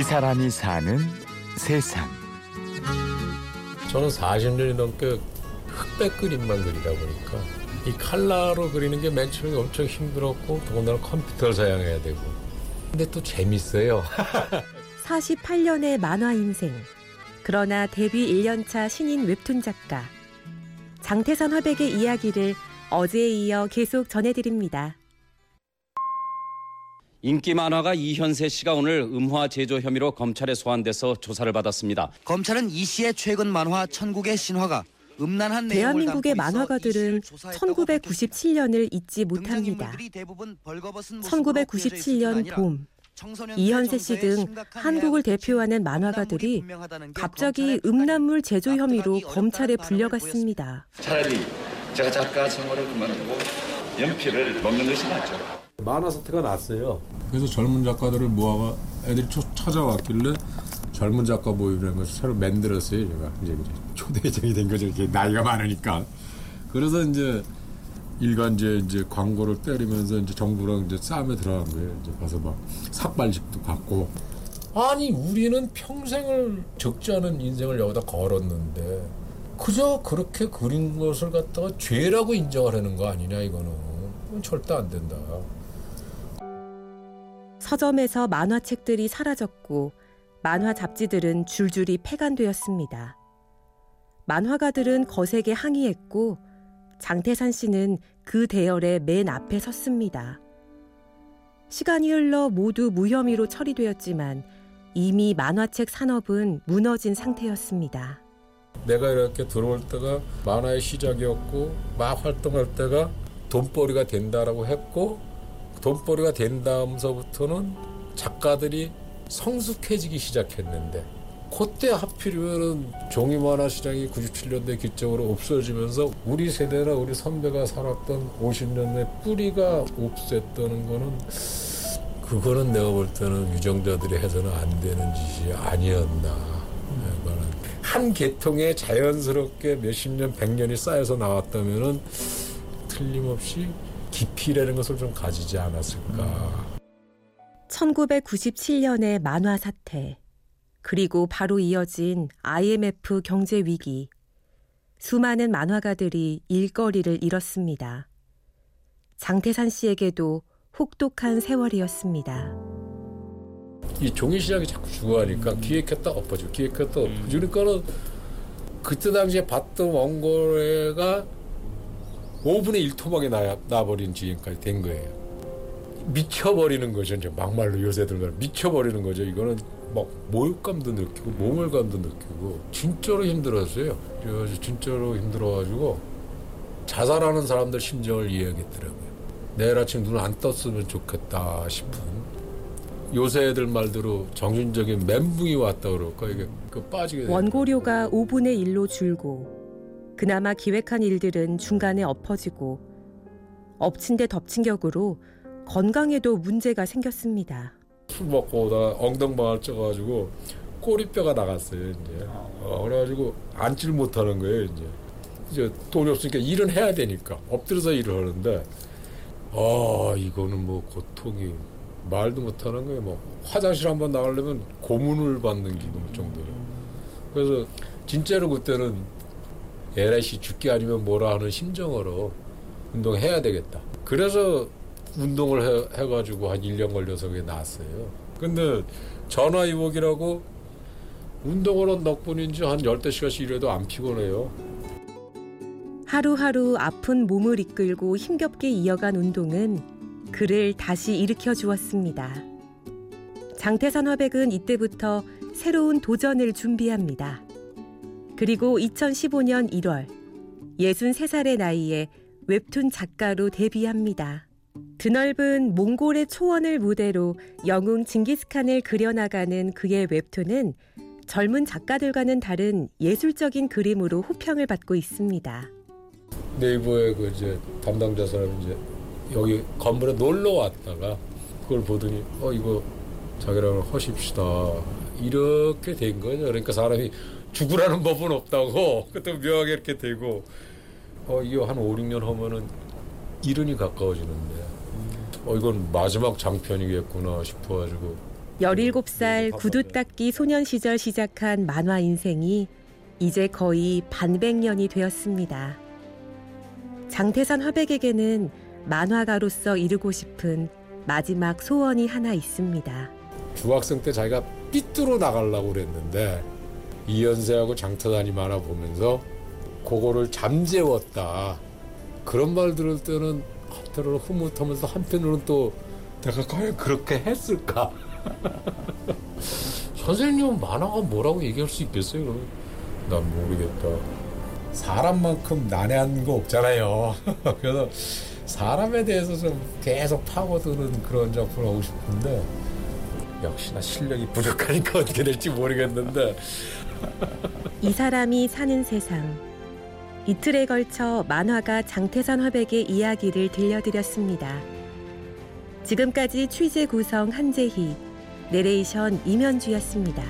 이 사람이 사는 세상. 저는 40년이 넘게 흑백 그림만 그리다 보니까 이 칼라로 그리는 게 맨 처음에 엄청 힘들었고 더군다나 컴퓨터를 사용해야 되고 근데 또 재밌어요 48년의 만화 인생 그러나 데뷔 1년차 신인 웹툰 작가 장태선 화백의 이야기를 어제에 이어 계속 전해드립니다. 인기 만화가 이현세 씨가 오늘 음화 제조 혐의로 검찰에 소환돼서 조사를 받았습니다. 검찰은 이 씨의 최근 만화 천국의 신화가 음란한 대한민국의 만화가들은 1997년을 잊지 못합니다. 1997년 봄 이현세 씨 등 한국을 대표하는 만화가들이 갑자기 음란물 제조 혐의로 검찰에 불려갔습니다. 차라리 제가 작가 생활을 그만두고 연필을 먹는 것이 낫죠. 만화 사태가 났어요. 그래서 젊은 작가들을 모아가 애들이 찾아왔길래 젊은 작가 모임이라는 것을 새로 만들었어요. 제가 이제 초대장이 된 거죠. 이렇게 나이가 많으니까. 그래서 이제 일간지에 이제 광고를 때리면서 이제 정부랑 이제 싸움에 들어간 거예요. 이제 가서 막 삭발식도 갖고. 아니 우리는 평생을 적지 않은 인생을 여기다 걸었는데 그저 그렇게 그린 것을 갖다가 죄라고 인정하려는 거 아니냐 이거는 절대 안 된다. 서점에서 만화책들이 사라졌고 만화 잡지들은 줄줄이 폐간되었습니다. 만화가들은 거세게 항의했고 장태산 씨는 그 대열의 맨 앞에 섰습니다. 시간이 흘러 모두 무혐의로 처리되었지만 이미 만화책 산업은 무너진 상태였습니다. 내가 이렇게 들어올 때가 만화의 시작이었고 막 활동할 때가 돈벌이가 된다라고 했고 돈벌이가 된 다음서부터는 작가들이 성숙해지기 시작했는데 그때 하필이면은 종이 만화 시장이 97년대 기점으로 없어지면서 우리 세대나 우리 선배가 살았던 50년대 뿌리가 없앴다는 거는 그거는 내가 볼 때는 유정자들이 해서는 안 되는 짓이 아니었나. 한 계통에 자연스럽게 몇십 년, 백 년이 쌓여서 나왔다면은 틀림없이 깊이라는 것을 좀 가지지 않았을까. 1997년의 만화 사태, 그리고 바로 이어진 IMF 경제 위기. 수많은 만화가들이 일거리를 잃었습니다. 장태산 씨에게도 혹독한 세월이었습니다. 이 종이 시장이 자꾸 죽어가니까 기획했다 엎어지고 기획했다 엎어지고 그러니까는 그때 당시에 봤던 원고래가 5분의 1토막이 나, 나버린 지금까지 된 거예요. 미쳐버리는 거죠. 이제 막말로 요새들 미쳐버리는 거죠. 이거는 막 모욕감도 느끼고 모멸감도 느끼고 진짜로 힘들었어요. 진짜로 힘들어가지고 자살하는 사람들 심정을 이해하겠더라고요. 내일 아침 눈 안 떴으면 좋겠다 싶은 요새 애들 말대로 정신적인 멘붕이 왔다 그럴까 이게 그 빠지게 원고료가 5분의 1로 줄고 그나마 기획한 일들은 중간에 엎어지고 엎친 데 덮친 격으로 건강에도 문제가 생겼습니다. 술 먹고 나 엉덩방을 쪄가지고 꼬리뼈가 나갔어요 이제. 어, 그래가지고 앉지를 못하는 거예요 이제. 이제 돈이 없으니까 일은 해야 되니까 엎드려서 일을 하는데 아 이거는 뭐 고통이 말도 못하는 거예요. 뭐 화장실 한번 나가려면 고문을 받는 기분 정도로. 그래서 진짜로 그때는 LIC 죽기 아니면 뭐라 하는 심정으로 운동해야 되겠다. 그래서 운동을 해, 해가지고 한 1년 걸려서 그게 나왔어요. 근데 전화위복이라고 운동을 한 덕분인지 한 열대 시간씩 일해도 안 피곤해요. 하루하루 아픈 몸을 이끌고 힘겹게 이어간 운동은 그를 다시 일으켜 주었습니다. 장태산 화백은 이때부터 새로운 도전을 준비합니다. 그리고 2015년 1월 63살의 나이에 웹툰 작가로 데뷔합니다. 드넓은 몽골의 초원을 무대로 영웅 징기스칸을 그려나가는 그의 웹툰은 젊은 작가들과는 다른 예술적인 그림으로 호평을 받고 있습니다. 네이버에 그 이제 담당자 사람이 이제 여기 건물에 놀러 왔다가 그걸 보더니 어 이거 자기랑 하십시다 이렇게 된 거죠. 그러니까 사람이 죽으라는 법은 없다고 그때 묘하게 이렇게 되고 어 이거 한 5, 6년 하면은 이른이 가까워지는데 어 이건 마지막 장편이겠구나 싶어가지고 17살 구두 닦기 소년 시절 시작한 만화 인생이 이제 거의 반백년이 되었습니다. 장태산 화백에게는 만화가로서 이루고 싶은 마지막 소원이 하나 있습니다. 중학생 때 자기가 삐뚤어 나가려고 그랬는데 이연세하고 장터단이 만화 보면서 그거를 잠재웠다. 그런 말 들을 때는 한편으로 흐뭇하면서 한편으로는 또 내가 과연 그렇게 했을까? 선생님은 만화가 뭐라고 얘기할 수 있겠어요? 그러면 난 모르겠다. 사람만큼 난해한 거 없잖아요. 그래서 사람에 대해서 좀 계속 파고드는 그런 작품을 하고 싶은데 역시나 실력이 부족하니까 어떻게 될지 모르겠는데 이 사람이 사는 세상. 이틀에 걸쳐 만화가 장태산 화백의 이야기를 들려드렸습니다. 지금까지 취재 구성 한재희, 내레이션 임현주였습니다.